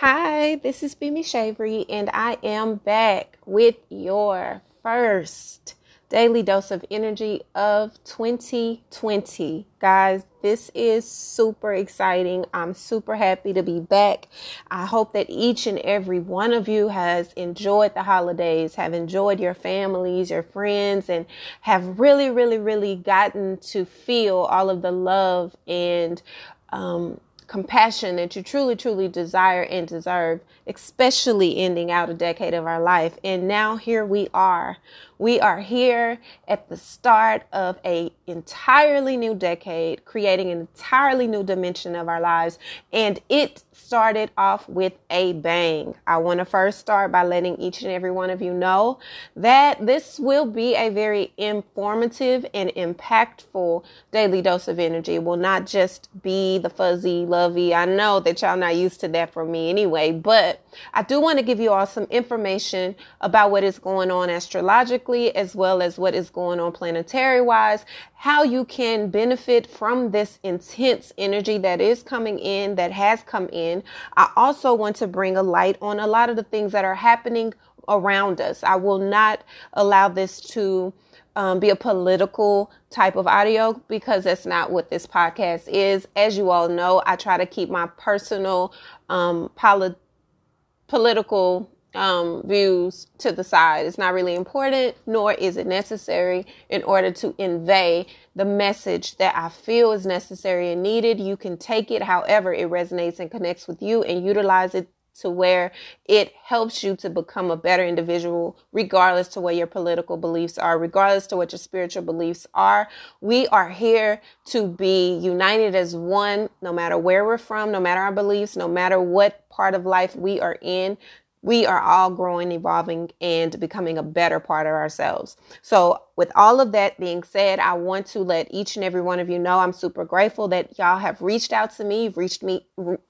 Hi, this is Bimi Shavery, and I am back with your first daily dose of energy of 2020. Guys, this is super exciting. I'm super happy to be back. I hope that each and every one of you has enjoyed the holidays, have enjoyed your families, your friends, and have really, really, really gotten to feel all of the love and um, compassion that you truly, truly desire and deserve, especially ending out a decade of our life. And now here we are. We are here at the start of a entirely new decade, creating an entirely new dimension of our lives. And it started off with a bang. I want to first start by letting each and every one of you know that this will be a very informative and impactful daily dose of energy. It will not just be the fuzzy, lovey. I know that y'all not used to that from me anyway, but I do want to give you all some information about what is going on astrologically as well as what is going on planetary wise, how you can benefit from this intense energy that is coming in, that has come in. I also want to bring a light on a lot of the things that are happening around us. I will not allow this to um, be a political type of audio because that's not what this podcast is. As you all know, I try to keep my personal um, poli- political um, views to the side. It's not really important, nor is it necessary in order to convey the message that I feel is necessary and needed. You can take it however it resonates and connects with you and utilize it to where it helps you to become a better individual, regardless to what your political beliefs are, regardless to what your spiritual beliefs are. We are here to be united as one, no matter where we're from, no matter our beliefs, no matter what part of life we are in we are all growing, evolving, and becoming a better part of ourselves. So, with all of that being said, I want to let each and every one of you know I'm super grateful that y'all have reached out to me, reached me,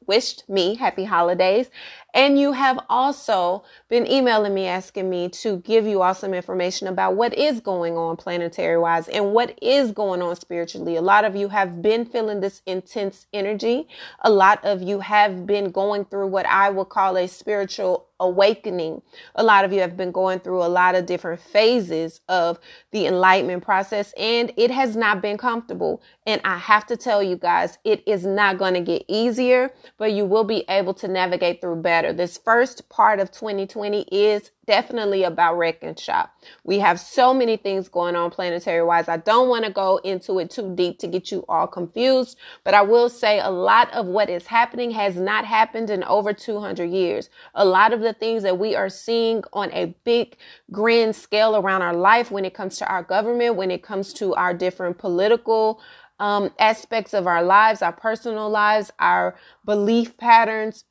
wished me happy holidays, and you have also been emailing me asking me to give you all some information about what is going on planetary wise and what is going on spiritually. A lot of you have been feeling this intense energy. A lot of you have been going through what I would call a spiritual awakening. A lot of you have been going through a lot of different phases of the enlightenment process and it has not been comfortable. And I have to tell you guys, it is not going to get easier, but you will be able to navigate through better. This first part of 2020 is definitely about wreck and shop. We have so many things going on planetary wise. I don't want to go into it too deep to get you all confused, but I will say a lot of what is happening has not happened in over 200 years. A lot of the things that we are seeing on a big grand scale around our life when it comes to our government, when it comes to our different political um, aspects of our lives, our personal lives, our belief patterns,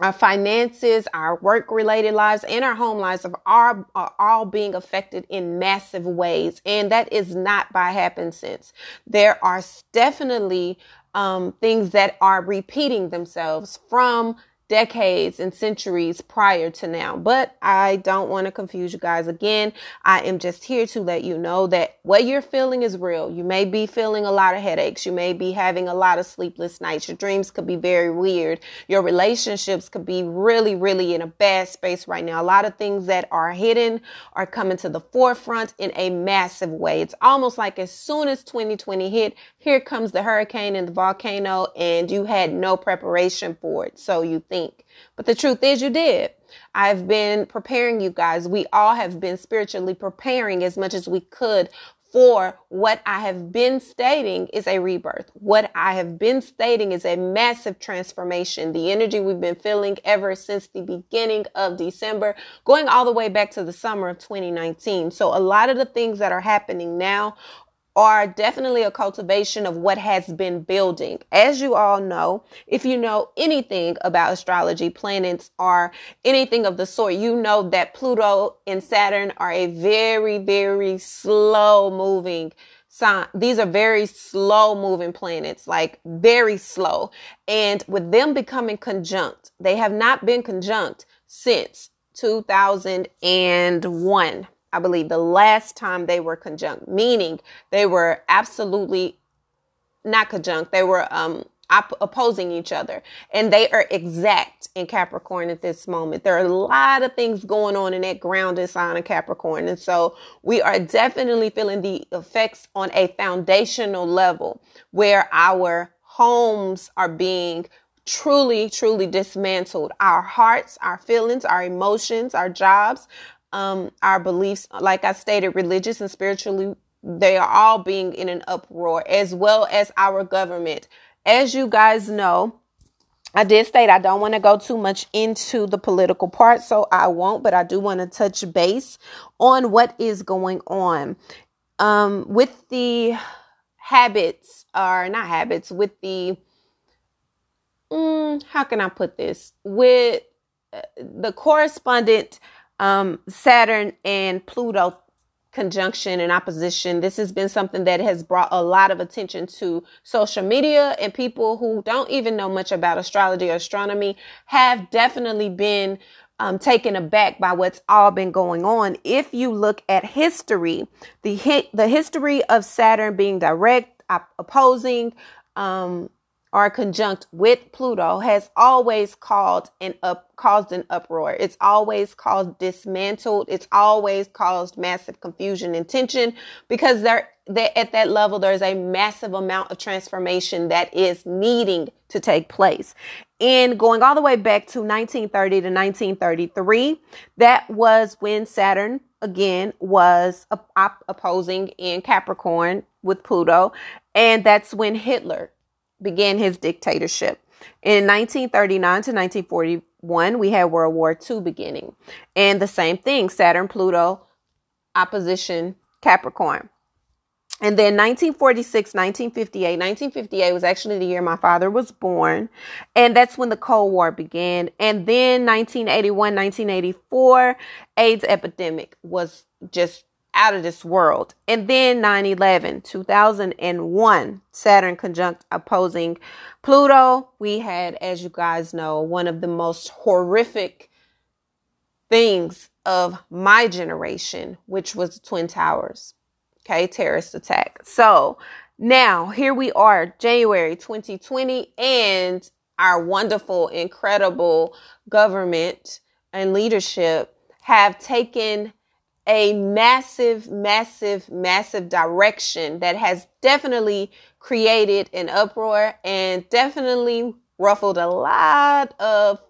our finances, our work related lives, and our home lives are, are, are all being affected in massive ways. And that is not by happenstance. There are definitely um, things that are repeating themselves from decades and centuries prior to now. But I don't want to confuse you guys again. I am just here to let you know that what you're feeling is real. You may be feeling a lot of headaches. You may be having a lot of sleepless nights. Your dreams could be very weird. Your relationships could be really, really in a bad space right now. A lot of things that are hidden are coming to the forefront in a massive way. It's almost like as soon as 2020 hit, here comes the hurricane and the volcano and you had no preparation for it. So you think think. But the truth is, you did. I've been preparing you guys. We all have been spiritually preparing as much as we could for what I have been stating is a rebirth. What I have been stating is a massive transformation. The energy we've been feeling ever since the beginning of December, going all the way back to the summer of 2019. So a lot of the things that are happening now are definitely a cultivation of what has been building. As you all know, if you know anything about astrology, planets are anything of the sort, you know that Pluto and Saturn are a very, very slow moving sign. These are very slow moving planets, like very slow. And with them becoming conjunct, they have not been conjunct since 2001. I believe, the last time they were conjunct, meaning they were absolutely not conjunct. They were um, op- opposing each other. And they are exact in Capricorn at this moment. There are a lot of things going on in that grounded sign of Capricorn. And so we are definitely feeling the effects on a foundational level where our homes are being truly, truly dismantled. Our hearts, our feelings, our emotions, our jobs, um, our beliefs, like I stated, religious and spiritually, they are all being in an uproar, as well as our government. As you guys know, I did state I don't want to go too much into the political part, so I won't, but I do want to touch base on what is going on. Um, with the habits, or not habits, with the, mm, how can I put this? With uh, the correspondent um, Saturn and Pluto conjunction and opposition. This has been something that has brought a lot of attention to social media and people who don't even know much about astrology or astronomy have definitely been um, taken aback by what's all been going on. If you look at history, the hit, the history of Saturn being direct, op- opposing, um, are conjunct with Pluto has always caused an up caused an uproar. It's always caused dismantled. It's always caused massive confusion and tension because there at that level there's a massive amount of transformation that is needing to take place. And going all the way back to 1930 to 1933, that was when Saturn again was op- opposing in Capricorn with Pluto, and that's when Hitler began his dictatorship. In 1939 to 1941, we had World War II beginning. And the same thing Saturn, Pluto, opposition, Capricorn. And then 1946, 1958, 1958 was actually the year my father was born. And that's when the Cold War began. And then 1981, 1984, AIDS epidemic was just out of this world. And then 9 11, 2001, Saturn conjunct opposing Pluto. We had, as you guys know, one of the most horrific things of my generation, which was the Twin Towers. Okay, terrorist attack. So now here we are, January 2020, and our wonderful, incredible government and leadership have taken a massive, massive, massive direction that has definitely created an uproar and definitely ruffled a lot of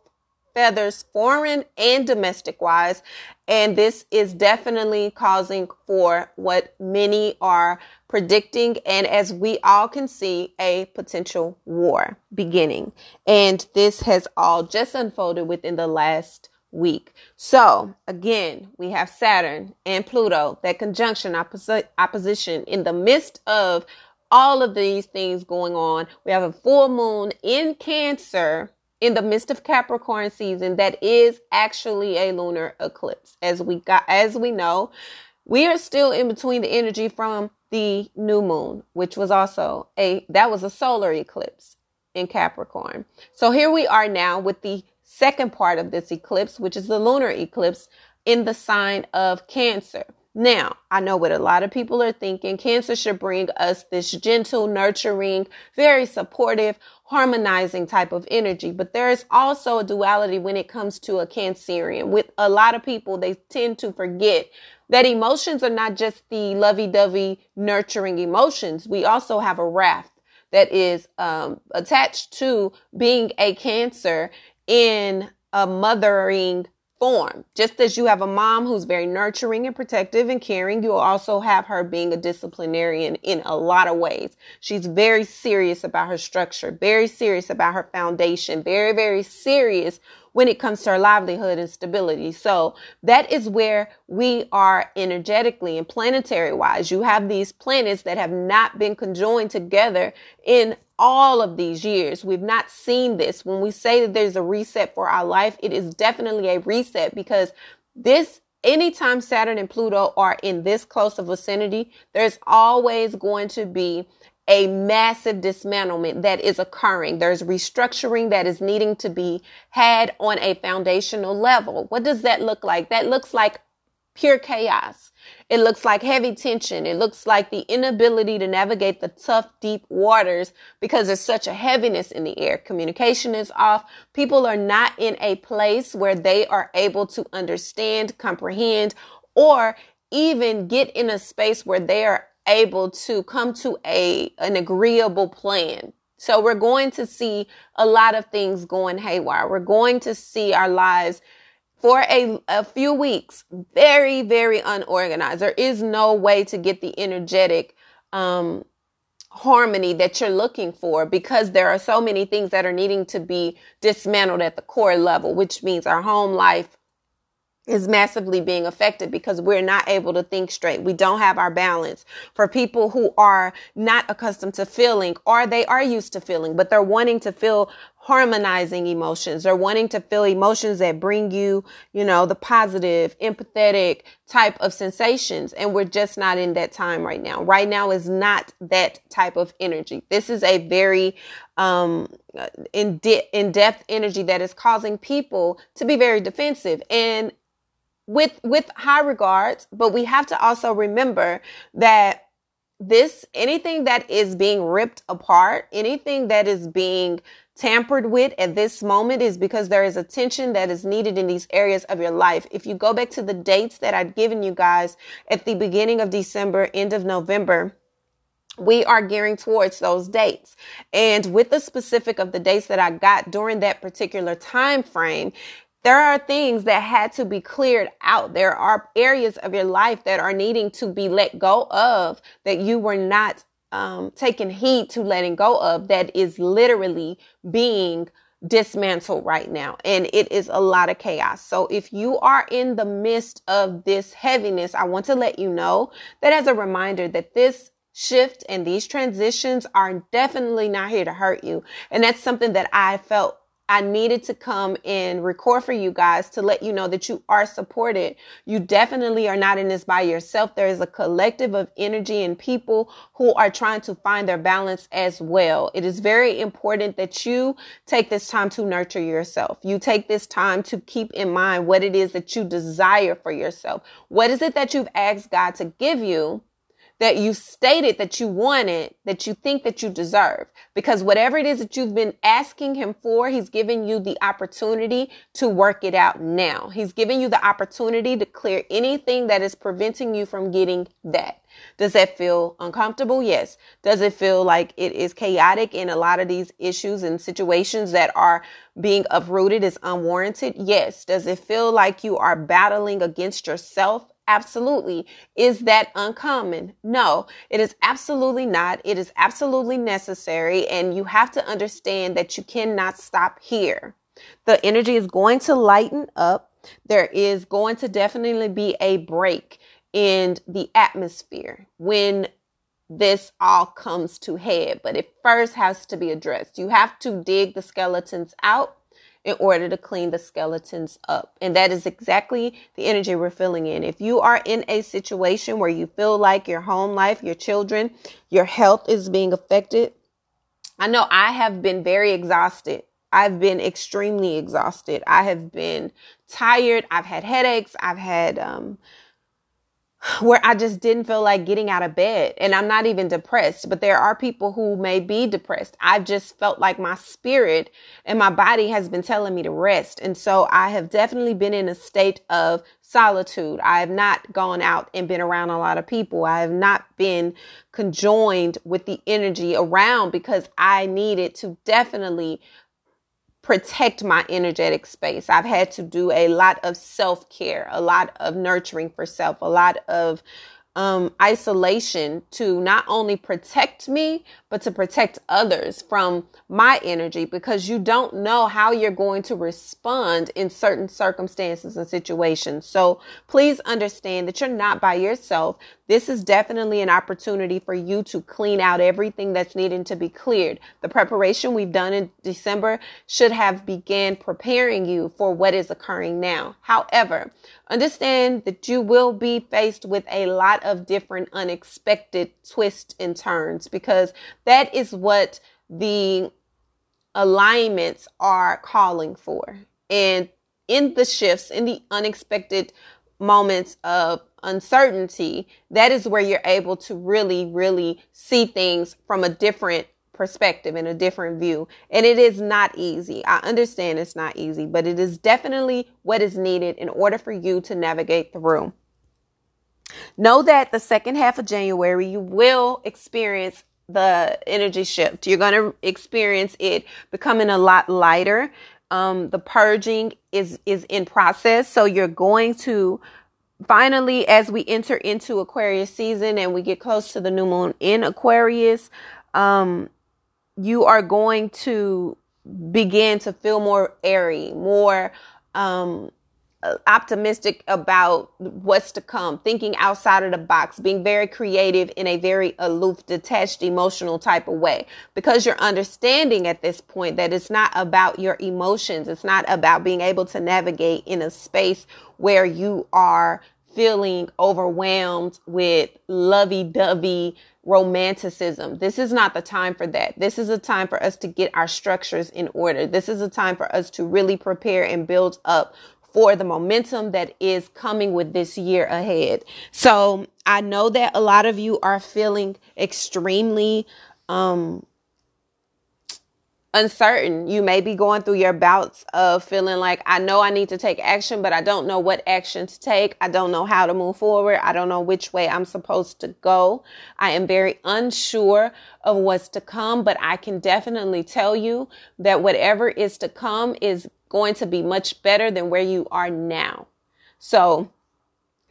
feathers, foreign and domestic wise. And this is definitely causing for what many are predicting. And as we all can see, a potential war beginning. And this has all just unfolded within the last week. So again, we have Saturn and Pluto, that conjunction opposi- opposition in the midst of all of these things going on. We have a full moon in Cancer in the midst of Capricorn season that is actually a lunar eclipse. As we got as we know, we are still in between the energy from the new moon, which was also a that was a solar eclipse in Capricorn. So here we are now with the second part of this eclipse, which is the lunar eclipse in the sign of Cancer. Now, I know what a lot of people are thinking. Cancer should bring us this gentle, nurturing, very supportive, harmonizing type of energy. But there is also a duality when it comes to a Cancerian. With a lot of people, they tend to forget that emotions are not just the lovey dovey, nurturing emotions. We also have a wrath that is um, attached to being a Cancer in a mothering form. Just as you have a mom who's very nurturing and protective and caring, you'll also have her being a disciplinarian in a lot of ways. She's very serious about her structure, very serious about her foundation, very, very serious when it comes to her livelihood and stability. So that is where we are energetically and planetary wise. You have these planets that have not been conjoined together in all of these years. We've not seen this. When we say that there's a reset for our life, it is definitely a reset because this anytime Saturn and Pluto are in this close of vicinity, there's always going to be a massive dismantlement that is occurring. There's restructuring that is needing to be had on a foundational level. What does that look like? That looks like pure chaos. It looks like heavy tension. It looks like the inability to navigate the tough, deep waters because there's such a heaviness in the air. Communication is off. People are not in a place where they are able to understand, comprehend, or even get in a space where they are able to come to a an agreeable plan. So we're going to see a lot of things going haywire. We're going to see our lives for a, a few weeks very, very unorganized. There is no way to get the energetic um, harmony that you're looking for because there are so many things that are needing to be dismantled at the core level, which means our home life, is massively being affected because we're not able to think straight. We don't have our balance. For people who are not accustomed to feeling or they are used to feeling, but they're wanting to feel harmonizing emotions. They're wanting to feel emotions that bring you, you know, the positive, empathetic type of sensations. And we're just not in that time right now. Right now is not that type of energy. This is a very, um, in, de- in depth energy that is causing people to be very defensive. And with with high regards, but we have to also remember that this anything that is being ripped apart, anything that is being tampered with at this moment is because there is attention that is needed in these areas of your life. If you go back to the dates that I'd given you guys at the beginning of December, end of November, we are gearing towards those dates. And with the specific of the dates that I got during that particular time frame, there are things that had to be cleared out. There are areas of your life that are needing to be let go of that you were not um, taking heed to letting go of that is literally being dismantled right now. And it is a lot of chaos. So if you are in the midst of this heaviness, I want to let you know that as a reminder that this shift and these transitions are definitely not here to hurt you. And that's something that I felt I needed to come and record for you guys to let you know that you are supported. You definitely are not in this by yourself. There is a collective of energy and people who are trying to find their balance as well. It is very important that you take this time to nurture yourself. You take this time to keep in mind what it is that you desire for yourself. What is it that you've asked God to give you? That you stated that you wanted, that you think that you deserve. Because whatever it is that you've been asking him for, he's giving you the opportunity to work it out now. He's giving you the opportunity to clear anything that is preventing you from getting that. Does that feel uncomfortable? Yes. Does it feel like it is chaotic in a lot of these issues and situations that are being uprooted is unwarranted? Yes. Does it feel like you are battling against yourself Absolutely. Is that uncommon? No, it is absolutely not. It is absolutely necessary. And you have to understand that you cannot stop here. The energy is going to lighten up. There is going to definitely be a break in the atmosphere when this all comes to head, but it first has to be addressed. You have to dig the skeletons out in order to clean the skeletons up. And that is exactly the energy we're filling in. If you are in a situation where you feel like your home life, your children, your health is being affected, I know I have been very exhausted. I've been extremely exhausted. I have been tired. I've had headaches. I've had um, where I just didn't feel like getting out of bed. And I'm not even depressed, but there are people who may be depressed. I've just felt like my spirit and my body has been telling me to rest. And so I have definitely been in a state of solitude. I have not gone out and been around a lot of people. I have not been conjoined with the energy around because I needed to definitely protect my energetic space. I've had to do a lot of self care, a lot of nurturing for self, a lot of um, isolation to not only protect me, but to protect others from my energy because you don't know how you're going to respond in certain circumstances and situations. So please understand that you're not by yourself. This is definitely an opportunity for you to clean out everything that's needing to be cleared. The preparation we've done in December should have began preparing you for what is occurring now. However, understand that you will be faced with a lot of different unexpected twists and turns because that is what the alignments are calling for. And in the shifts, in the unexpected moments of uncertainty, that is where you're able to really, really see things from a different perspective and a different view. And it is not easy. I understand it's not easy, but it is definitely what is needed in order for you to navigate through. Know that the second half of January, you will experience the energy shift. You're going to experience it becoming a lot lighter. Um, the purging is is in process, so you're going to finally, as we enter into Aquarius season and we get close to the new moon in Aquarius, um, you are going to begin to feel more airy, more um, optimistic about what's to come, thinking outside of the box, being very creative in a very aloof, detached, emotional type of way. Because you're understanding at this point that it's not about your emotions, it's not about being able to navigate in a space where you are feeling overwhelmed with lovey dovey romanticism. This is not the time for that. This is a time for us to get our structures in order. This is a time for us to really prepare and build up for the momentum that is coming with this year ahead. So I know that a lot of you are feeling extremely um, uncertain. You may be going through your bouts of feeling like, I know I need to take action, but I don't know what action to take. I don't know how to move forward. I don't know which way I'm supposed to go. I am very unsure of what's to come, but I can definitely tell you that whatever is to come is going to be much better than where you are now. So,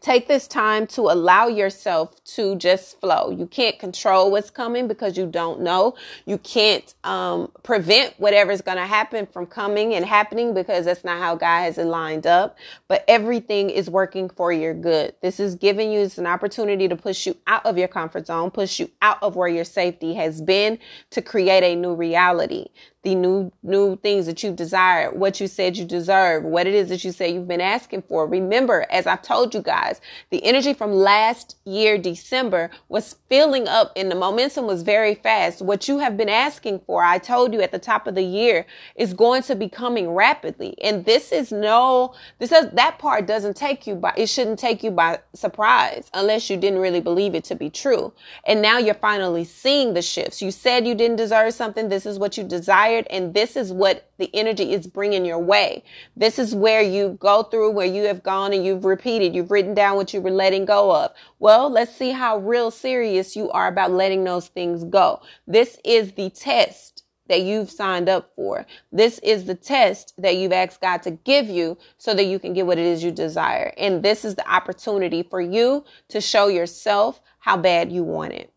take this time to allow yourself to just flow. You can't control what's coming because you don't know. You can't um, prevent whatever's going to happen from coming and happening because that's not how God has it lined up. But everything is working for your good. This is giving you an opportunity to push you out of your comfort zone, push you out of where your safety has been to create a new reality the new new things that you desire, what you said you deserve, what it is that you say you've been asking for. Remember, as I've told you guys, the energy from last year December was filling up and the momentum was very fast. What you have been asking for, I told you at the top of the year, is going to be coming rapidly. And this is no this is that part doesn't take you by it shouldn't take you by surprise unless you didn't really believe it to be true. And now you're finally seeing the shifts. You said you didn't deserve something. This is what you desired and this is what the energy is bringing your way. This is where you go through where you have gone and you've repeated, you've written down what you were letting go of. Well, let's see how real serious you are about letting those things go. This is the test that you've signed up for. This is the test that you've asked God to give you so that you can get what it is you desire. And this is the opportunity for you to show yourself how bad you want it.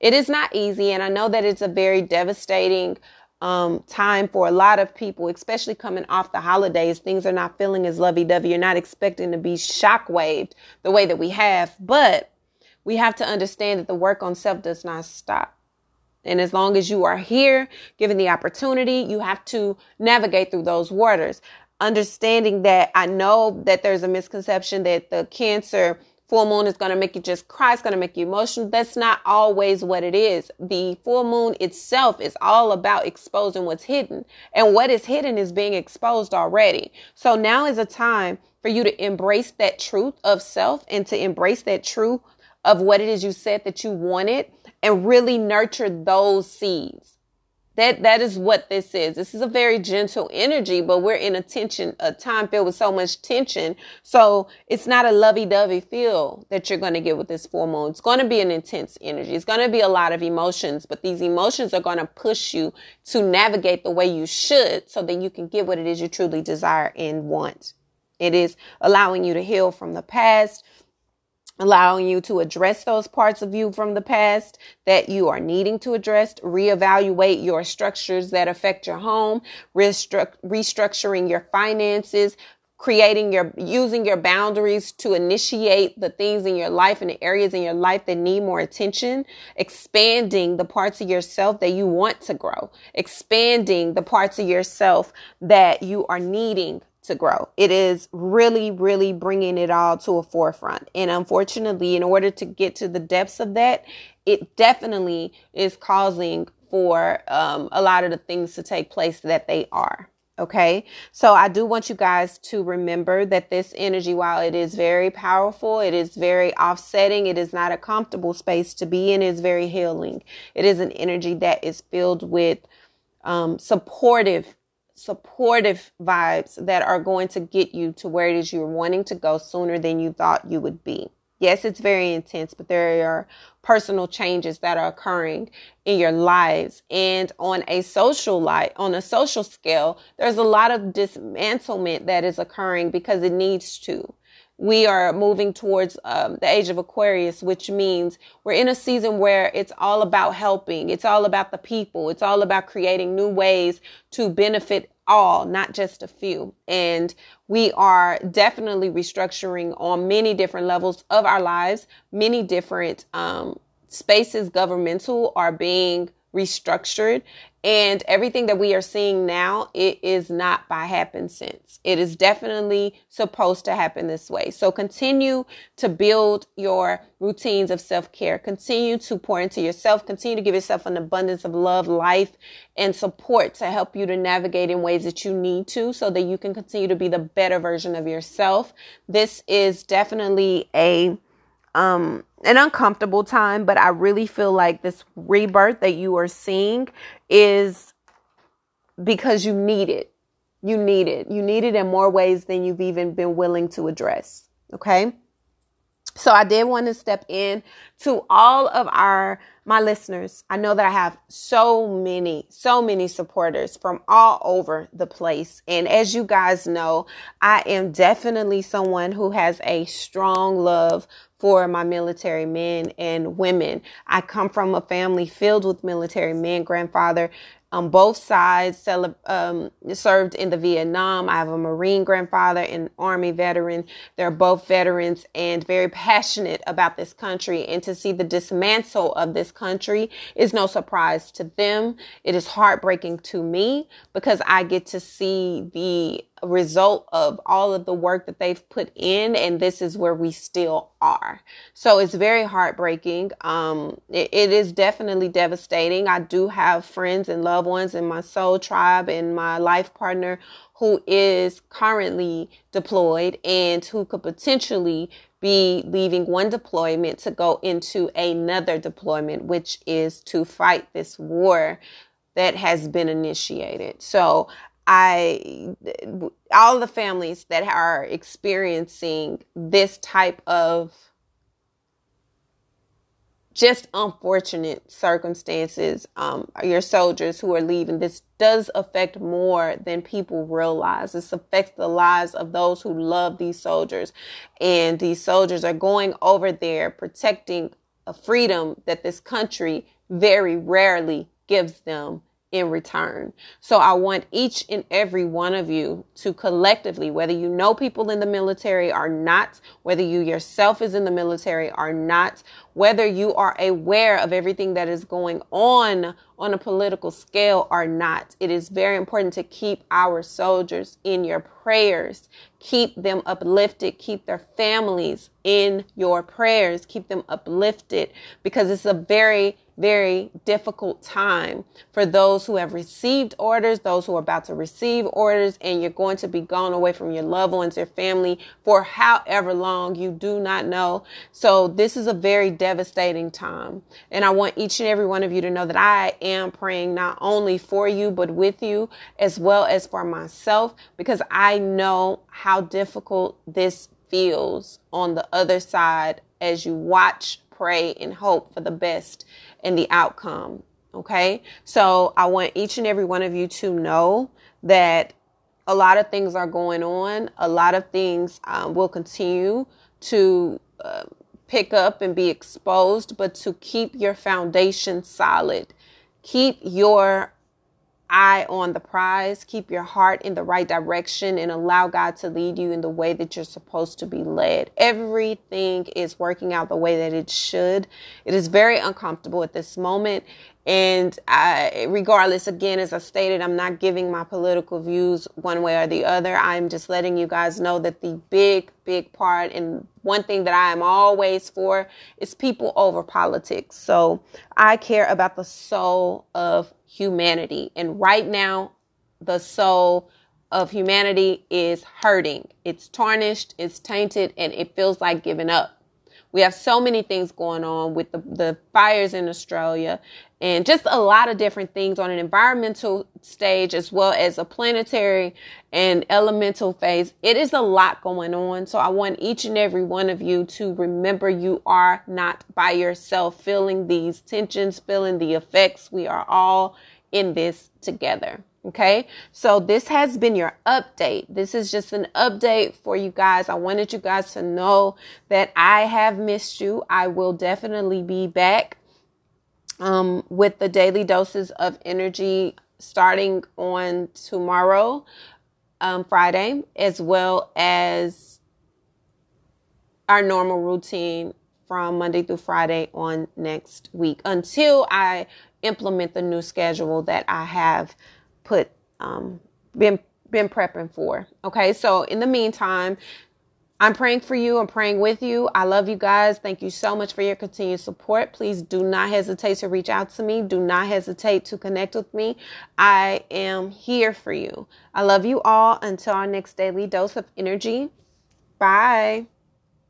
It is not easy. And I know that it's a very devastating um, time for a lot of people, especially coming off the holidays. Things are not feeling as lovey dovey. You're not expecting to be shockwaved the way that we have, but we have to understand that the work on self does not stop. And as long as you are here, given the opportunity, you have to navigate through those waters. Understanding that I know that there's a misconception that the cancer full moon is going to make you just cry. It's going to make you emotional. That's not always what it is. The full moon itself is all about exposing what's hidden. And what is hidden is being exposed already. So now is a time for you to embrace that truth of self and to embrace that truth of what it is you said that you wanted and really nurture those seeds. That that is what this is. This is a very gentle energy, but we're in a tension, a time filled with so much tension. So it's not a lovey-dovey feel that you're going to get with this full moon. It's going to be an intense energy. It's going to be a lot of emotions, but these emotions are going to push you to navigate the way you should so that you can get what it is you truly desire and want. It is allowing you to heal from the past, allowing you to address those parts of you from the past that you are needing to address, reevaluate your structures that affect your home, restru- restructuring your finances, creating your using your boundaries to initiate the things in your life and the areas in your life that need more attention expanding the parts of yourself that you want to grow expanding the parts of yourself that you are needing to grow. It is really, really bringing it all to a forefront. And unfortunately, in order to get to the depths of that, it definitely is causing for um, a lot of the things to take place that they are. Okay. So I do want you guys to remember that this energy, while it is very powerful, it is very offsetting, it is not a comfortable space to be in, is very healing. It is an energy that is filled with um, supportive, supportive vibes that are going to get you to where it is you're wanting to go sooner than you thought you would be. Yes, it's very intense, but there are personal changes that are occurring in your lives. And on a social life, on a social scale, there's a lot of dismantlement that is occurring because it needs to. We are moving towards um, the age of Aquarius, which means we're in a season where it's all about helping. It's all about the people. It's all about creating new ways to benefit all, not just a few. And we are definitely restructuring on many different levels of our lives. Many different um, spaces, governmental, are being restructured and everything that we are seeing now it is not by happenstance it is definitely supposed to happen this way. So continue to build your routines of self-care. Continue to pour into yourself. Continue to give yourself an abundance of love life and support to help you to navigate in ways that you need to so that you can continue to be the better version of yourself. This is definitely a um an uncomfortable time, but I really feel like this rebirth that you are seeing is because you need it. You need it. You need it in more ways than you've even been willing to address. Okay. So I did want to step in to all of our my listeners. I know that I have so many, so many supporters from all over the place. And as you guys know, I am definitely someone who has a strong love for my military men and women. I come from a family filled with military men, grandfather on both sides um, served in the Vietnam. I have a Marine grandfather and Army veteran. They're both veterans and very passionate about this country. And to see the dismantle of this country is no surprise to them. It is heartbreaking to me because I get to see the result of all of the work that they've put in and this is where we still are so it's very heartbreaking um it, it is definitely devastating i do have friends and loved ones in my soul tribe and my life partner who is currently deployed and who could potentially be leaving one deployment to go into another deployment which is to fight this war that has been initiated. So I, all the families that are experiencing this type of just unfortunate circumstances, um, your soldiers who are leaving, this does affect more than people realize. This affects the lives of those who love these soldiers. And these soldiers are going over there protecting a freedom that this country very rarely gives them in return. So I want each and every one of you to collectively, whether you know people in the military or not, whether you yourself is in the military or not, whether you are aware of everything that is going on on a political scale or not, it is very important to keep our soldiers in your prayers. Keep them uplifted. Keep their families in your prayers. Keep them uplifted because it's a very very difficult time for those who have received orders, those who are about to receive orders, and you're going to be gone away from your loved ones, your family for however long you do not know. So this is a very devastating time. And I want each and every one of you to know that I am praying not only for you, but with you as well as for myself, because I know how difficult this feels on the other side as you watch pray and hope for the best in the outcome. Okay. So I want each and every one of you to know that a lot of things are going on. A lot of things um, will continue to uh, pick up and be exposed, but to keep your foundation solid. Keep your eye on the prize. Keep your heart in the right direction and allow God to lead you in the way that you're supposed to be led. Everything is working out the way that it should. It is very uncomfortable at this moment. And I, regardless, again, as I stated, I'm not giving my political views one way or the other. I'm just letting you guys know that the big, big part and one thing that I am always for is people over politics. So I care about the soul of humanity. And right now, the soul of humanity is hurting. It's tarnished, it's tainted, and it feels like giving up. We have so many things going on with the, the fires in Australia and just a lot of different things on an environmental stage as well as a planetary and elemental phase. It is a lot going on. So I want each and every one of you to remember you are not by yourself feeling these tensions, feeling the effects. We are all in this together. Okay, so this has been your update. This is just an update for you guys. I wanted you guys to know that I have missed you. I will definitely be back um, with the daily doses of energy starting on tomorrow, um, Friday, as well as our normal routine from Monday through Friday on next week until I implement the new schedule that I have put um, been been prepping for. Okay, so in the meantime, I'm praying for you. I'm praying with you. I love you guys. Thank you so much for your continued support. Please do not hesitate to reach out to me. Do not hesitate to connect with me. I am here for you. I love you all. Until our next daily dose of energy. Bye.